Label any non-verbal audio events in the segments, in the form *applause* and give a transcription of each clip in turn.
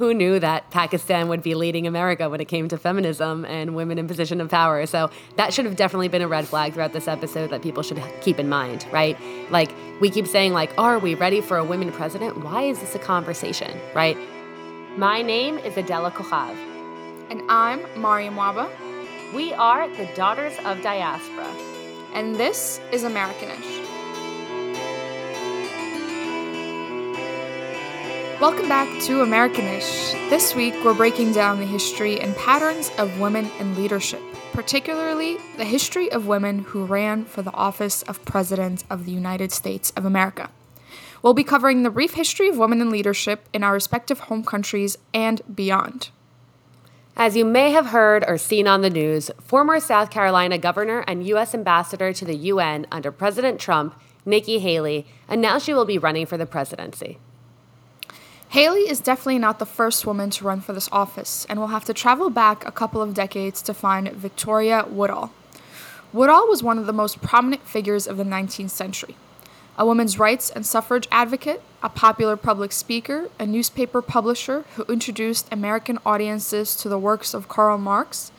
who knew that Pakistan would be leading America when it came to feminism and women in position of power? So that should have definitely been a red flag throughout this episode that people should keep in mind, right? Like we keep saying like, are we ready for a women president? Why is this a conversation, right? My name is Adela Cojab. And I'm Mariam Wahba. We are the Daughters of Diaspora. And this is Americanish. Welcome back to Americanish. This week we're breaking down the history and patterns of women in leadership, particularly the history of women who ran for the office of President of the United States of America. We'll be covering the brief history of women in leadership in our respective home countries and beyond. As you may have heard or seen on the news, former South Carolina governor and U.S. ambassador to the UN under President Trump, Nikki Haley, announced she will be running for the presidency. Haley is definitely not the first woman to run for this office, and will have to travel back a couple of decades to find Victoria Woodhull. Woodhull was one of the most prominent figures of the 19th century. A women's rights and suffrage advocate, a popular public speaker, a newspaper publisher who introduced American audiences to the works of Karl Marx,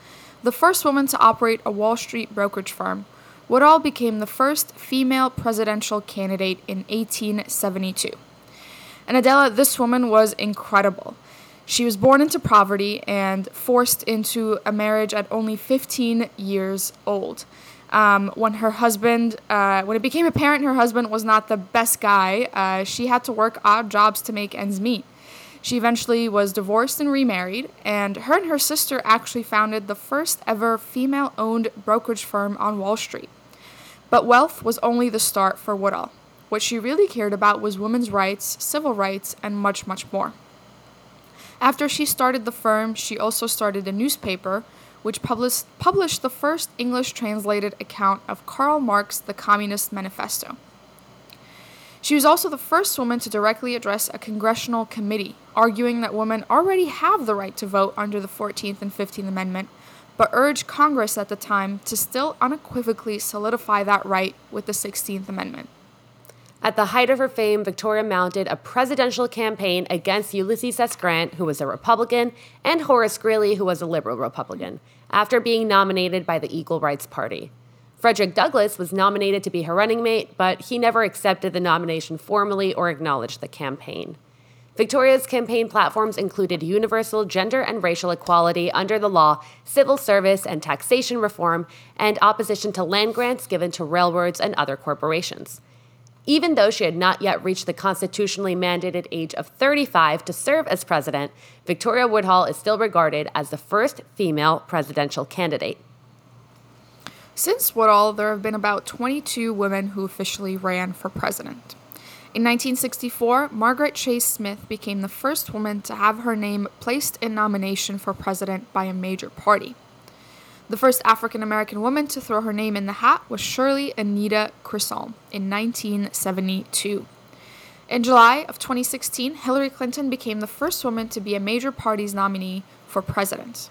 the first woman to operate a Wall Street brokerage firm, Woodhull became the first female presidential candidate in 1872. And Adela, this woman was incredible. She was born into poverty and forced into a marriage at only 15 years old. Um, when her husband, uh, when it became apparent her husband was not the best guy, uh, she had to work odd jobs to make ends meet. She eventually was divorced and remarried, and her and her sister actually founded the first ever female owned brokerage firm on Wall Street. But wealth was only the start for Woodhull. What she really cared about was women's rights, civil rights, and much, much more. After she started the firm, she also started a newspaper which published, published the first English translated account of Karl Marx' The Communist Manifesto. She was also the first woman to directly address a congressional committee, arguing that women already have the right to vote under the 14th and 15th Amendment, but urged Congress at the time to still unequivocally solidify that right with the 16th Amendment. At the height of her fame, Victoria mounted a presidential campaign against Ulysses S. Grant, who was a Republican, and Horace Greeley, who was a liberal Republican, after being nominated by the Equal Rights Party. Frederick Douglass was nominated to be her running mate, but he never accepted the nomination formally or acknowledged the campaign. Victoria's campaign platforms included universal gender and racial equality under the law, civil service and taxation reform, and opposition to land grants given to railroads and other corporations. Even though she had not yet reached the constitutionally mandated age of 35 to serve as president, Victoria Woodhull is still regarded as the first female presidential candidate. Since Woodhull, there have been about 22 women who officially ran for president. In 1964, Margaret Chase Smith became the first woman to have her name placed in nomination for president by a major party. The first African American woman to throw her name in the hat was Shirley Anita Chisholm in 1972. In July of 2016, Hillary Clinton became the first woman to be a major party's nominee for president.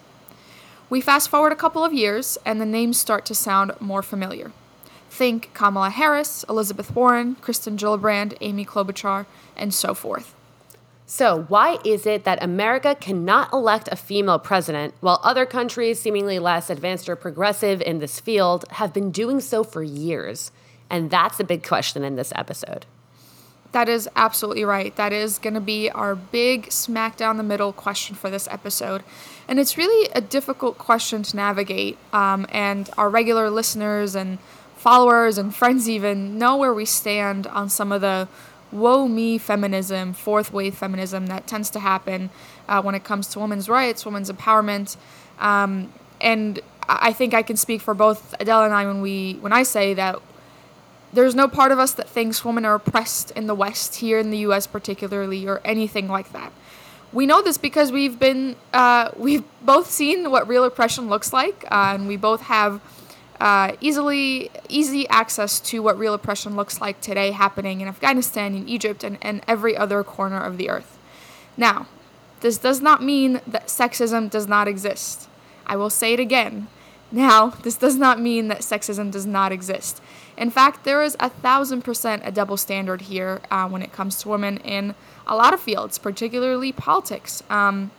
We fast forward a couple of years, and the names start to sound more familiar. Think Kamala Harris, Elizabeth Warren, Kirsten Gillibrand, Amy Klobuchar, and so forth. So, why is it that America cannot elect a female president while other countries, seemingly less advanced or progressive in this field, have been doing so for years? And that's a big question in this episode. That is absolutely right. That is going to be our big smack down the middle question for this episode. And it's really a difficult question to navigate. Um, and our regular listeners and followers and friends even know where we stand on some of the woe me feminism, fourth wave feminism that tends to happen uh, when it comes to women's rights, women's empowerment. Um, and I think I can speak for both Adele and I when we when I say that there's no part of us that thinks women are oppressed in the West, here in the U.S. particularly, or anything like that. We know this because we've been uh, we've both seen what real oppression looks like, uh, and we both have uh, easily easy access to what real oppression looks like today happening in Afghanistan, in Egypt, and, and every other corner of the earth. Now, this does not mean that sexism does not exist. I will say it again. Now, *laughs* this does not mean that sexism does not exist. In fact, there is a thousand percent a double standard here uh, when it comes to women in a lot of fields, particularly politics. Um,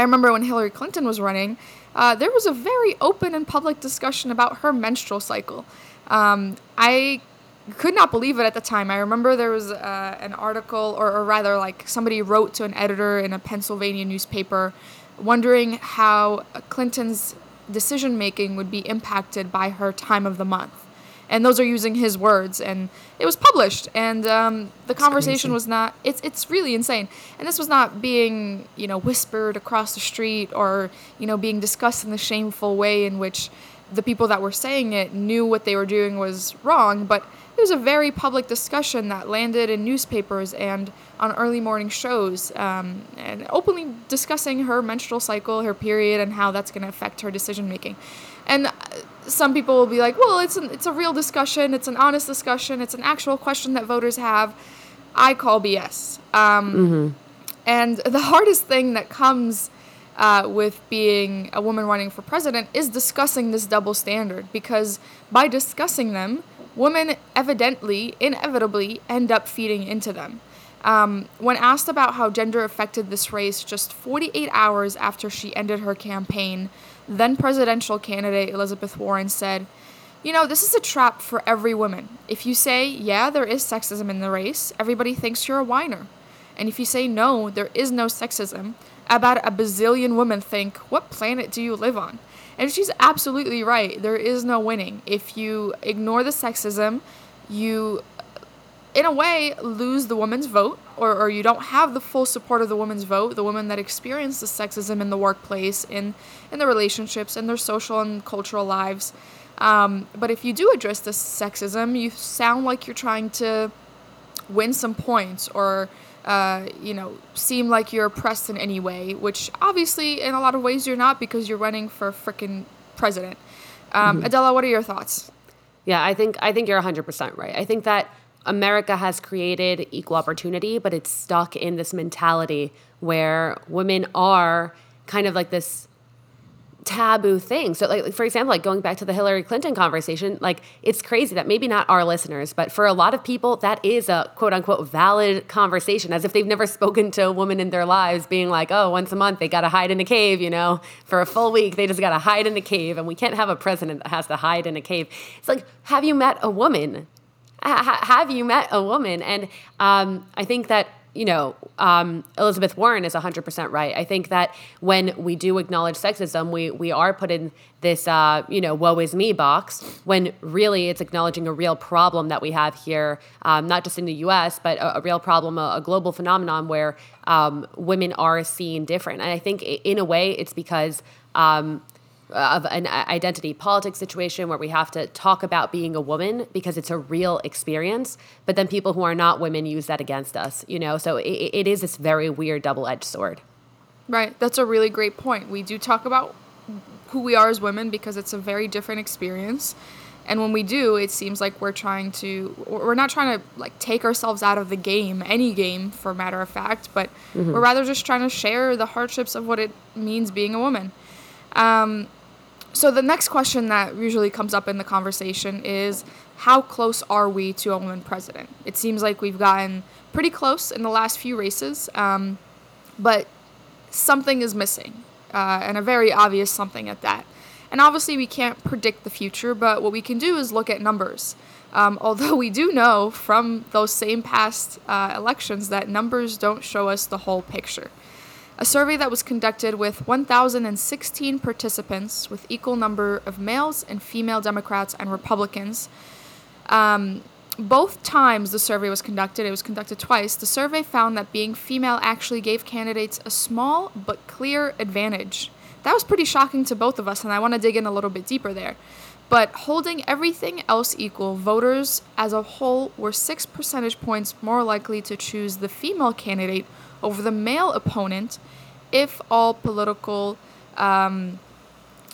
I remember when Hillary Clinton was running, uh, there was a very open and public discussion about her menstrual cycle. Um, I could not believe it at the time. I remember there was uh, an article, or, or rather, like somebody wrote to an editor in a Pennsylvania newspaper wondering how Clinton's decision making would be impacted by her time of the month. And those are using his words, and it was published. And um, the conversation was not. It's it's really insane. And this was not being you know whispered across the street or you know being discussed in the shameful way in which the people that were saying it knew what they were doing was wrong. But it was a very public discussion that landed in newspapers and on early morning shows, um, and openly discussing her menstrual cycle, her period, and how that's going to affect her decision making. And uh, some people will be like, well, it's an, it's a real discussion, it's an honest discussion, it's an actual question that voters have. I call BS. Um, mm-hmm. And *laughs* the hardest thing that comes uh, with being a woman running for president is discussing this double standard because by discussing them, women evidently, inevitably end up feeding into them. Um, when asked about how gender affected this race just 48 hours after she ended her campaign, then presidential candidate Elizabeth Warren said, You know, this is a trap for every woman. If you say, yeah, there is sexism in the race, everybody thinks you're a whiner. And if you say, no, there is no sexism, about a bazillion women think, what planet do you live on? And she's absolutely right. There is no winning. If you ignore the sexism, you in a way, lose the woman's vote, or, or you don't have the full support of the woman's vote, the women that experience the sexism in the workplace, in, in the relationships, in their social and cultural lives. Um, but if you do address this sexism, you sound like you're trying to win some points or, uh, you know, seem like you're oppressed in any way, which obviously in a lot of ways you're not because you're running for freaking president. Um, mm-hmm. Adela, what are your thoughts? Yeah, I think I think you're 100% right. I think that America has created equal opportunity, but it's stuck in this mentality where women are kind of like this taboo thing. So like for example, like going back to the Hillary Clinton conversation, like it's crazy that maybe not our listeners, but for a lot of people that is a quote unquote valid conversation as if they've never *laughs* spoken to a woman in their lives being like, "Oh, once a month they got to hide in a cave, you know, for a full week they just got to hide in a cave and we can't have a president that has to hide in a cave." It's like, "Have you met a woman have you met a woman? And um, I think that you know, um, Elizabeth Warren is 100% right. I think that when we do acknowledge sexism, we, we are put in this, uh, you know, woe is me box, when really it's acknowledging a real problem that we have here, um, not just in the US, but a, a real problem, a, a, global phenomenon where um, women are seen different. And I think in a way it's because um, of an identity politics situation where we have to talk about being a woman because it's a real experience but then people who are not women use that against us you know? So it, it is this very weird double-edged sword. Right. That's a really great point. We do talk about who we are as women because it's a very different experience. And when we do it seems like we're trying to we're not trying to like take ourselves out of the game any game for matter of fact but mm-hmm. we're rather just trying to share the hardships of what it means being a woman. Um, so the next question that usually comes up in the conversation is how close are we to a woman president? It seems like we've gotten pretty close in the last few races, um, but something is missing, uh, and a very obvious something at that. And obviously, we can't predict the future, but what we can do is look at numbers. Um, *laughs* although we do know from those same past uh, elections that numbers don't show us the whole picture a survey that was conducted with 1,016 participants with equal number of males and female Democrats and Republicans. Um, both times the survey was conducted, it was conducted twice, the survey found that being female actually gave candidates a small but clear advantage. That was pretty shocking to both of us, and I want to dig in a little bit deeper there. But holding everything else equal, voters as a whole were six percentage points more likely to choose the female candidate over the male opponent if all political um,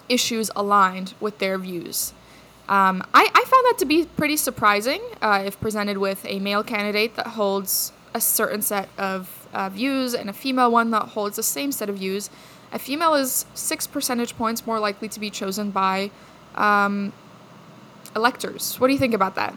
issues aligned with their views. Um, I, I, found that to be pretty surprising uh, if presented with a male candidate that holds a certain set of uh, views and a female one that holds the same set of views. A female is six percentage points more likely to be chosen by um, electors. What do you think about that?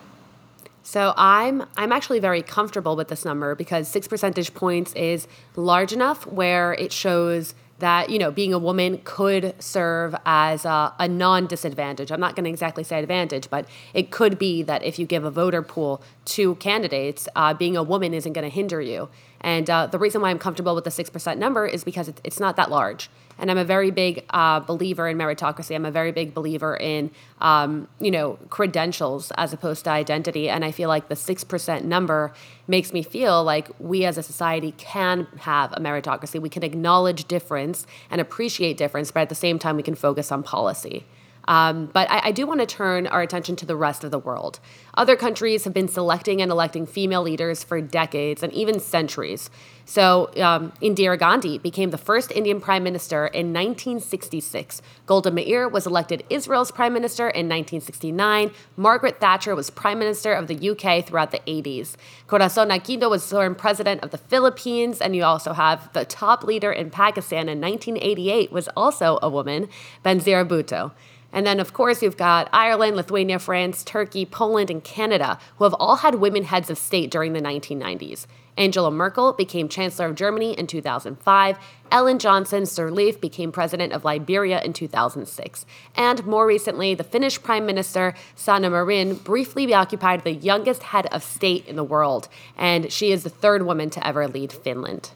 So I'm I'm actually very comfortable with this number because six percentage points is large enough where it shows that you know being a woman could serve as a, a non-disadvantage. I'm not going to exactly say advantage but it could be that if you give a voter pool to candidates uh, being a woman isn't going to hinder you and uh, the reason why i'm comfortable with the 6% number is because it, it's not that large and I'm a very big uh, believer in meritocracy. I'm a very big believer in um, you know credentials as opposed to identity, and I feel like the six percent number makes me feel like we as a society can have a meritocracy. We can acknowledge difference and appreciate difference, but at the same time, we can focus on policy. Um, but I, I do want to turn our attention to the rest of the world. Other countries have been selecting and electing female leaders for decades and even centuries. So, um, Indira Gandhi became the first Indian prime minister in 1966. Golda Meir was elected Israel's prime minister in 1969. Margaret Thatcher was prime minister of the UK throughout the 80s. Corazon Aquino was sworn president of the Philippines. And you also have the top leader in Pakistan in 1988 was also a woman, Benazir Bhutto. And then, of course, you've got Ireland, Lithuania, France, Turkey, Poland, and Canada, who have all had women heads of state during the 1990s. Angela Merkel became Chancellor of Germany in 2005. Ellen Johnson Sirleaf became President of Liberia in 2006. And more recently, the Finnish Prime Minister, Sanna Marin, briefly occupied the youngest head of state in the world. And she is the third woman to ever lead Finland.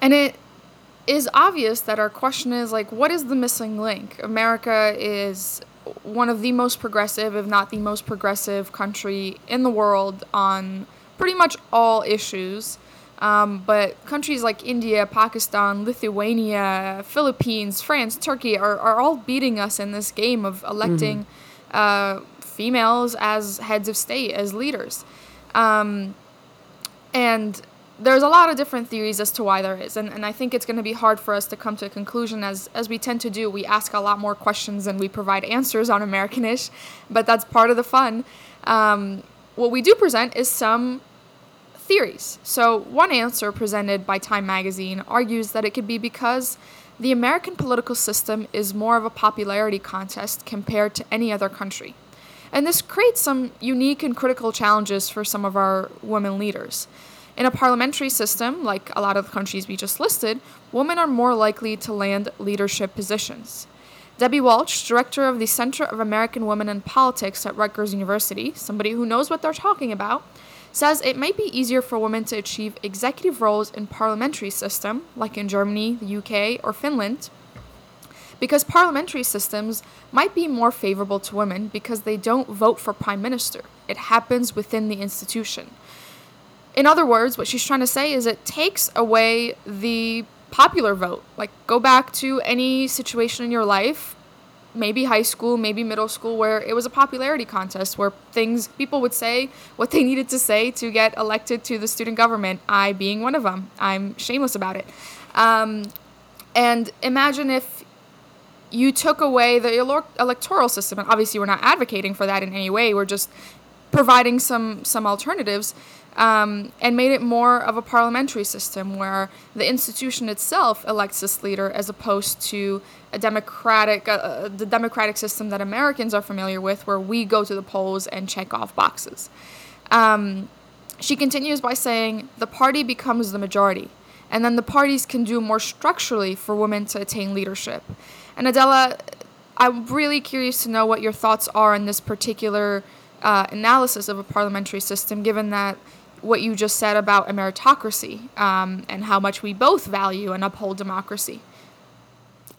And it is obvious that our question is like, what is the missing link? America is one of the most progressive, if not the most progressive country in the world on pretty much all issues. Um, but countries like India, Pakistan, Lithuania, Philippines, France, Turkey are, are all beating us in this game of electing mm-hmm. uh, females as heads of state, as leaders. Um, and there's a lot of different theories as to why there is and, and i think it's going to be hard for us to come to a conclusion. As as we tend to do we ask a lot more questions than we provide answers on americanish but that's part of the fun. Um, what we do present is some theories. So one answer presented by time magazine argues that it could be because the american political system is more of a popularity contest compared to any other country. And this creates some unique and critical challenges for some of our women leaders in a parliamentary system, like a lot of the countries we just listed, women are more likely to land leadership positions. Debbie Walsh, director of the Center of American Women in Politics at Rutgers University, somebody who knows what they're talking about, says it might be easier for women to achieve executive roles in parliamentary system, like in Germany, the UK, or Finland, because parliamentary systems might be more favorable to women because they don't vote for prime minister. It happens within the institution in other words, what she's trying to say is it takes away the popular vote. Like, go back to any situation in your life, maybe high school, maybe middle school, where it was a popularity contest where things, people would say what they *laughs* needed to say to get elected to the student government, I being one of them. I'm shameless about it. Um, and imagine if you took away the electoral system, and obviously we're not advocating for that in any way, we're just providing some, some alternatives um, and made it more of a parliamentary system where the institution itself elects this leader as opposed to a democratic uh, uh, the democratic system that Americans are familiar with where we go to the polls and check off boxes. Um, she continues by saying the party becomes the majority and then the parties can do more structurally for women to attain leadership. And Adela, I'm really curious to know what your thoughts are on this particular uh, analysis of a parliamentary system, given that what you just said about a meritocracy um, and how much we both value and uphold democracy.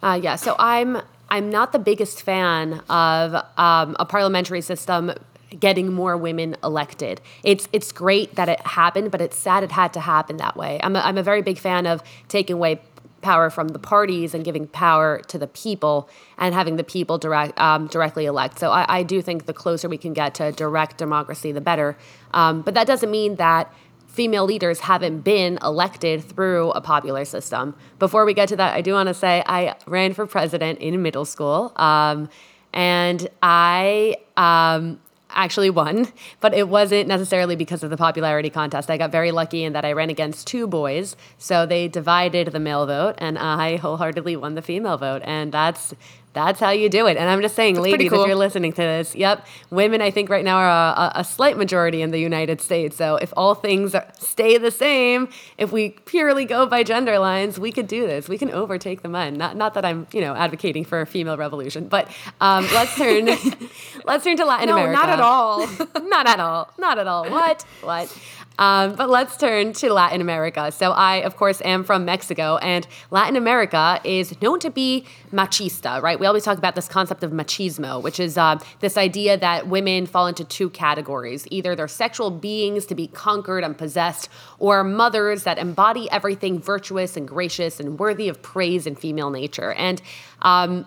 Uh, yeah, so I'm I'm not the biggest fan of um, a parliamentary system getting more women elected. It's it's great that it happened, but it's sad it had to happen that way. I'm a, I'm a very big fan of taking away power from the parties and giving power to the people and having the people direct um, directly elect. So I, I, do think the closer we can get to direct democracy, the better. Um, but that doesn't mean that female leaders haven't been elected through a popular system. Before we get to that, I do want to say I ran for president in middle school. Um, and I um, actually won, but it wasn't necessarily because of the popularity contest. I got very lucky in that I ran against two boys, so they divided the male vote, and I wholeheartedly won the female vote, and that's That's how you do it. And I'm just saying, That's ladies, cool. if you're listening to this, yep, women I think right now are a, a, slight majority in the United States. So if all things are, stay the same, if we purely go by gender lines, we could do this. We can overtake the men. Not not that I'm you know advocating for a female revolution, but um, let's turn *laughs* let's turn to Latin No, America. not at all. *laughs* not at all. Not at all. What? What? Um, but let's turn to Latin America. So I, of course, am from Mexico, and Latin America is known to be machista, right? We always talk about this concept of machismo, which is uh, this idea that women fall into two categories: either they're sexual beings to be conquered and possessed, or mothers that embody everything virtuous and gracious and worthy of praise in female nature. And um,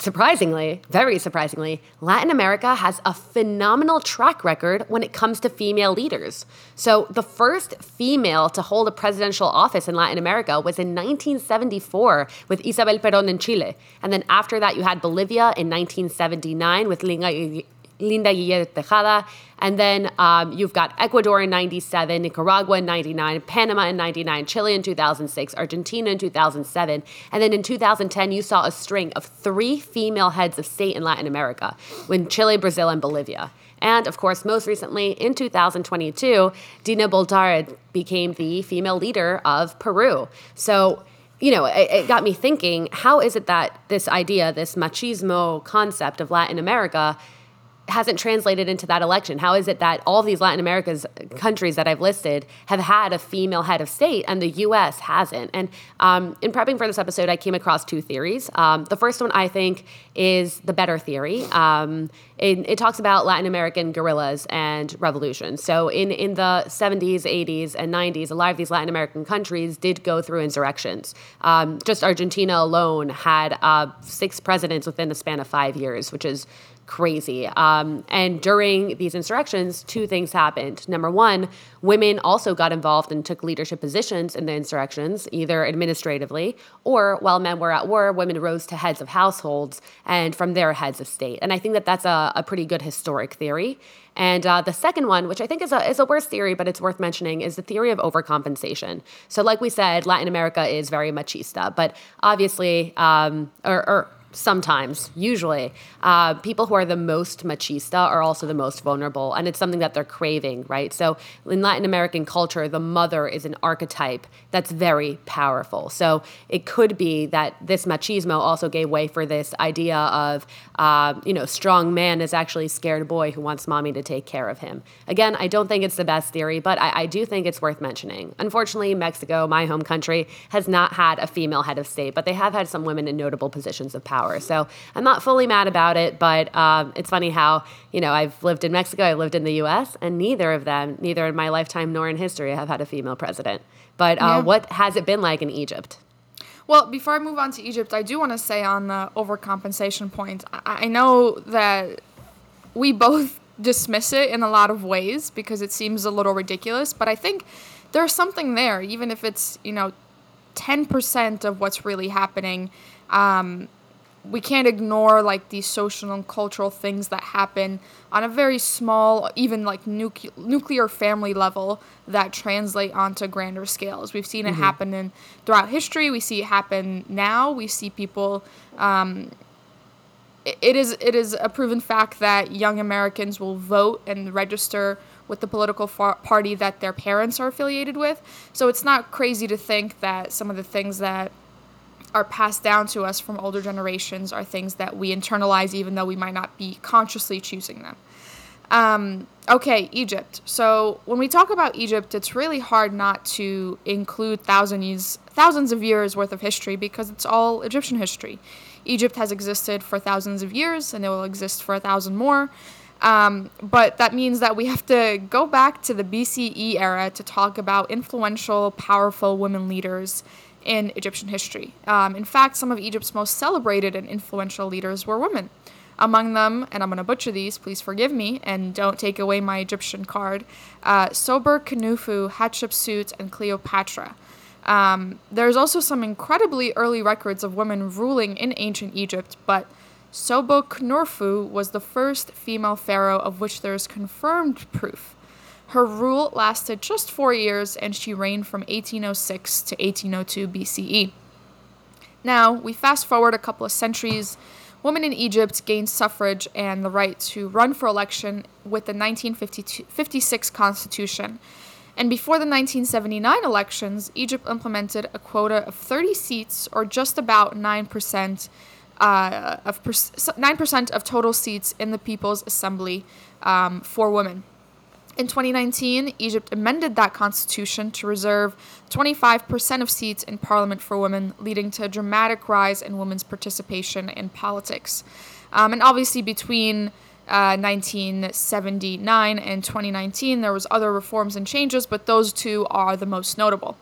surprisingly, very surprisingly, Latin America has a phenomenal track record when it comes to female leaders. So, the first female to hold a presidential office in Latin America was in 1974 with Isabel Perón in Chile. And then after that, you had Bolivia in 1979 with Linda, Linda Guillermo Tejada. And then um, you've got Ecuador in 97, Nicaragua in 99, Panama in 99, Chile in 2006, Argentina in 2007. And then in 2010, you saw a string of three female heads of state in Latin America, when Chile, Brazil, and Bolivia. And of course, most recently in 2022, Dina Boluarte became the female leader of Peru. So, you know, it, it got me thinking how is it that this idea, this machismo concept of Latin America, hasn't translated into that election? How is it that all these Latin America's countries that I've listed have had a female head of state and the U.S. hasn't? And um, in prepping for this episode, I came across two theories. Um, the first one I think is the better theory. Um, it, it, talks about Latin American guerrillas and revolution. So in in the 70s, 80s, and 90s, a lot of these Latin American countries did go through insurrections. Um, just Argentina alone had uh, six presidents within the span of five years, which is crazy. Um, and during these insurrections, two things happened. Number one, women also got involved and took leadership positions in the insurrections, either administratively or while men were at war, women rose to heads of households and from there, heads of state. And I think that that's a, a pretty good historic theory. And uh, the second one, which I think is a, is a worse theory, but it's worth mentioning, is the theory of overcompensation. So, like we said, Latin America is very machista, but obviously, um, or, or sometimes, usually, uh, people who are the most machista are also the most vulnerable, and it's something that they're craving, right? So, in Latin American culture, the mother is an archetype that's very powerful. So, it could be that this machismo also gave way for this idea of, uh, you know, strong man is actually scared boy who wants mommy to take care of him. Again, I don't think it's the best theory, but I, I do think it's worth mentioning. Unfortunately, Mexico, my home country, has not had a female head of state, but they have had some women in notable positions of power. So I'm not fully mad about it, but um, it's funny how, you know, I've lived in Mexico, I've lived in the US, and neither of them, neither in my lifetime nor in history, have had a female president. But uh, Yeah. what has it been like in Egypt? Well, before I move on to Egypt, I do want to say on the overcompensation point, I, I know that we both dismiss it in a lot of ways because it seems a little ridiculous, but I think there's something there, even if it's, you know, 10% of what's really happening. Um, we can't ignore like these social and cultural things that happen on a very small, even like nucle- nuclear family level that translate onto grander scales. We've seen it happen in throughout history. We see it happen now. We see people. Um, it- it is it is a proven fact that young Americans will vote and register with the political far- party that their parents are affiliated with. So it's not crazy to think that some of the things that are passed down to us from older generations are things that we internalize even though we might not be consciously choosing them. Um, okay, Egypt. So when we talk about Egypt, it's really hard not to include thousands thousands of years worth of history because it's all Egyptian history. Egypt has existed for thousands of years and it will exist for a thousand more. Um, but that means that we have to go back to the BCE era to talk about influential, powerful women leaders in Egyptian history. Um, in fact, some of Egypt's most celebrated and influential leaders were women. Among them, and I'm going to butcher these, please forgive me, and don't take away my Egyptian card, uh, Sober, Hatshepsut, and Cleopatra. Um, there's also some incredibly early records of women ruling in ancient Egypt, but Soboknurfu was the first female pharaoh of which there is confirmed proof. Her rule lasted just four years, and she reigned from 1806 to 1802 BCE. Now, we fast forward a couple of centuries. Women in Egypt gained suffrage and the right to run for election with the 1956 constitution. And before the 1979 elections, Egypt implemented a quota of 30 seats, or just about 9%, uh, of 9% of total seats in the People's Assembly um, for women. In 2019, Egypt amended that constitution to reserve 25% of seats in parliament for women, leading to a dramatic rise in women's participation in politics. Um, and obviously, between uh, 1979 and 2019, there was other reforms and changes, but those two are the most notable.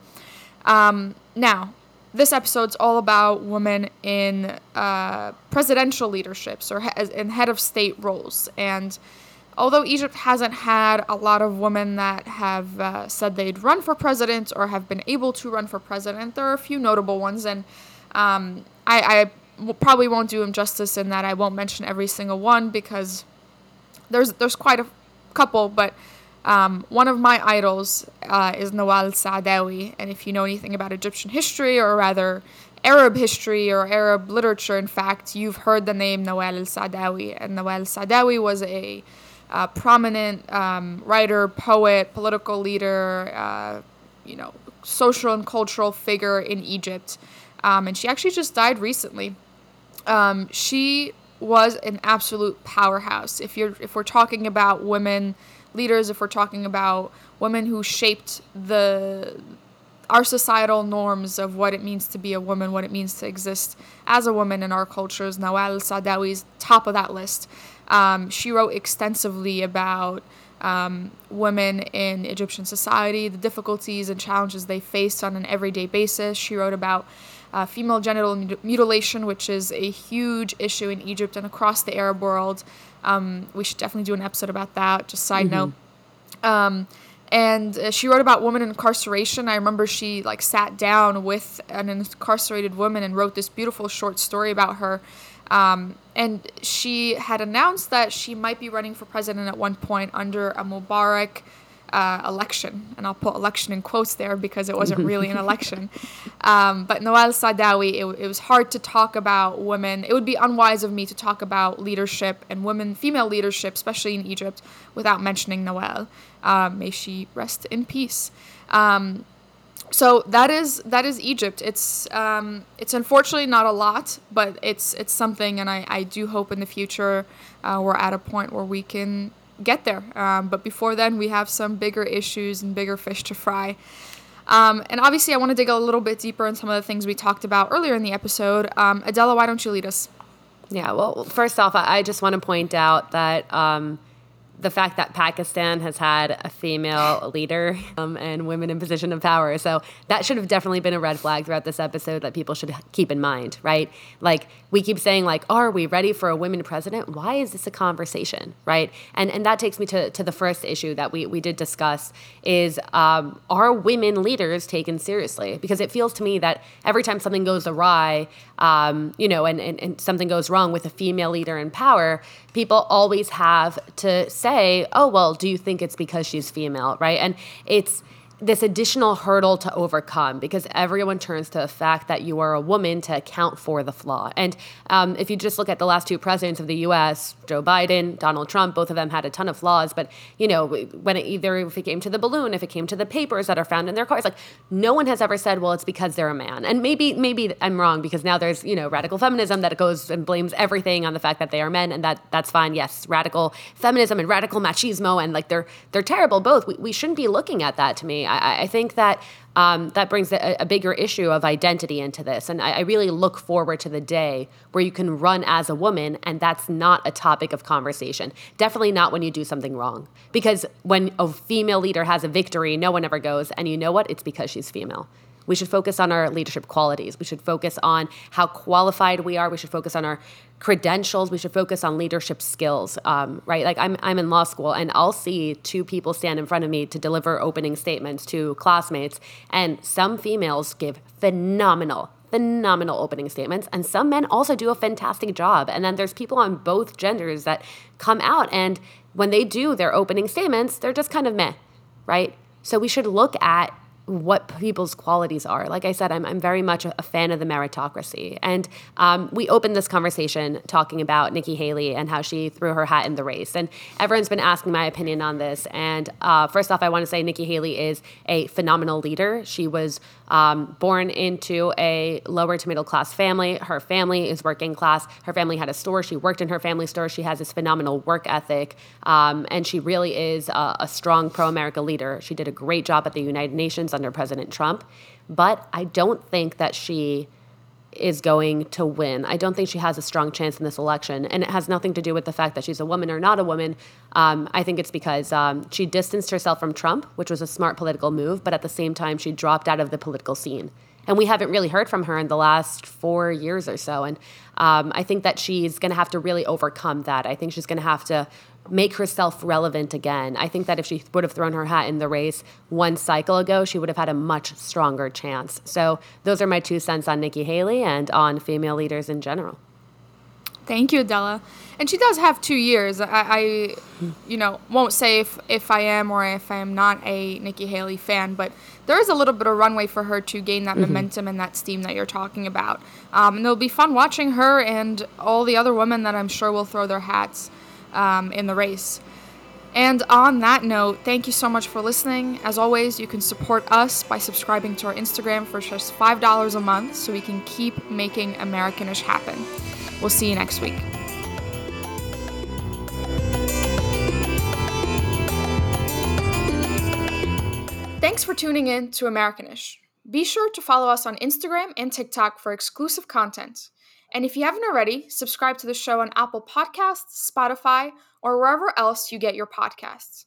Um, now, this episode's all about women in uh, presidential leaderships or he- in head of state roles. And although Egypt hasn't had a lot of women that have uh, said they'd run for president or have been able to run for president, there are a few notable ones. And um, I, I probably won't do them justice in that I won't mention every single one because there's there's quite a couple, but um, one of my idols uh, is Nawal Saadawi, and if you know anything about Egyptian history, or rather Arab history or Arab literature, in fact, you've heard the name Nawal al-Saadawi. And Nawal al-Saadawi was a uh, prominent um, writer, poet, political leader, uh, you know, social and cultural figure in Egypt. Um, and she actually just died recently. Um, she was an absolute powerhouse. If you're if we're talking about women leaders, if we're talking about women who shaped the our societal norms of what it means to be a woman, what it means to exist as a woman in our cultures, Nawal Saadawi's top of that list. Um, she wrote extensively about um, women in Egyptian society, the difficulties and challenges they faced on an everyday basis. She wrote about uh, female genital mutilation, which is a huge issue in Egypt and across the Arab world. Um, we should definitely do an episode about that. Just side mm-hmm. note. Um, and uh, she wrote about women in incarceration. I remember she like sat down with an incarcerated woman and wrote this beautiful short story about her. Um, and she had announced that she might be running for president at one point under a Mubarak uh, election, and I'll put election in quotes there because it wasn't really an election. *laughs* Um, but Nawal Saadawi, it, it, was hard to talk about women. It would be unwise of me to talk about leadership and women, female leadership, especially in Egypt, without mentioning Nawal. Um, may she rest in peace. Um, so that is that is Egypt. It's um, it's unfortunately not a lot, but it's it's something, and I, I do hope in the future uh, we're at a point where we can get there. Um, but before then, we have some bigger issues and bigger fish to fry. Um, and obviously, I want to dig a little bit deeper in some of the things we talked about earlier in the episode. Um, Adela, why don't you lead us? Yeah, well, first off, I just want to point out that um, the fact that Pakistan has had a female leader um, and women in position of power. So that should have definitely been a red flag throughout this episode that people should keep in mind, right? Like we keep saying, like, are we ready for a women president? Why is this a conversation, right? And and that takes me to, to the first issue that we, we did discuss is um, are women leaders taken seriously? Because it feels to me that every time something goes awry, um, you know, and, and, and something goes wrong with a female leader in power, people always have to say, oh, well, do you think it's because she's female, right? And it's, this additional hurdle to overcome because everyone turns to the fact that you are a woman to account for the flaw. And um, if you just look at the last two presidents of the U.S., Joe Biden, Donald Trump, both of them had a ton of flaws. But you know, when it either if it came to the balloon, if it came to the papers that are found in their cars, like no one has ever said, well, it's because they're a man. And maybe maybe I'm wrong because now there's you know radical feminism that goes and blames everything on the fact that they are men, and that that's fine. Yes, radical feminism and radical machismo, and like they're they're terrible both. We, we shouldn't be looking at that to me. I, I think that um, that brings a, a, bigger issue of identity into this. And I, I, really look forward to the day where you can run as a woman and that's not a topic of conversation. Definitely not when you do something wrong. Because when a female leader has a victory, no one ever goes, and you know what? It's because she's female. We should focus on our leadership qualities. We should focus on how qualified we are. We should focus on our credentials. We should focus on leadership skills, um, right? Like I'm, I'm in law school and I'll see two people stand in front of me to deliver opening statements to classmates, and some females give phenomenal phenomenal opening statements and some men also do a fantastic job and then there's people on both genders that come out and when they do their opening statements they're just kind of meh right so we should look at what people's qualities are. Like I said, I'm, I'm very much a, fan of the meritocracy. And um, we opened this conversation talking about Nikki Haley and how she threw her hat in the race. And everyone's been asking my opinion on this. And uh, first off, I want to say Nikki Haley is a phenomenal leader. She was um, born into a lower to middle class family. Her family is working class. Her family had a store. She worked in her family store. She has this phenomenal work ethic. Um, and she really is a, a strong pro America leader. She did a great job at the United Nations under President Trump. But I don't think that she is going to win. I don't think she has a strong chance in this election. And it has nothing to do with the fact that she's a woman or not a woman. Um, I think it's because um, she distanced herself from Trump, which was a smart political move, but at the same time, she dropped out of the political scene. And we haven't really heard from her in the last four years or so. And um, I think that she's going to have to really overcome that. I think she's going to have to make herself relevant again. I think that if she would have thrown her hat in the race one cycle ago, she would have had a much stronger chance. So those are my two cents on Nikki Haley and on female leaders in general. Thank you, Adela. And she does have two years. I, I, you know, won't say if, if I am or if I am not a Nikki Haley fan, but there is a little bit of runway for her to gain that mm-hmm. momentum and that steam that you're talking about. Um, and it'll be fun watching her and all the other women that I'm sure will throw their hats um, in the race. And on that note, thank you so much for listening. As always, you can support us by subscribing to our Instagram for just $5 a month so we can keep making Americanish happen. We'll see you next week. Thanks for tuning in to Americanish. Be sure to follow us on Instagram and TikTok for exclusive content. And if you haven't already, subscribe to the show on Apple Podcasts, Spotify, or wherever else you get your podcasts.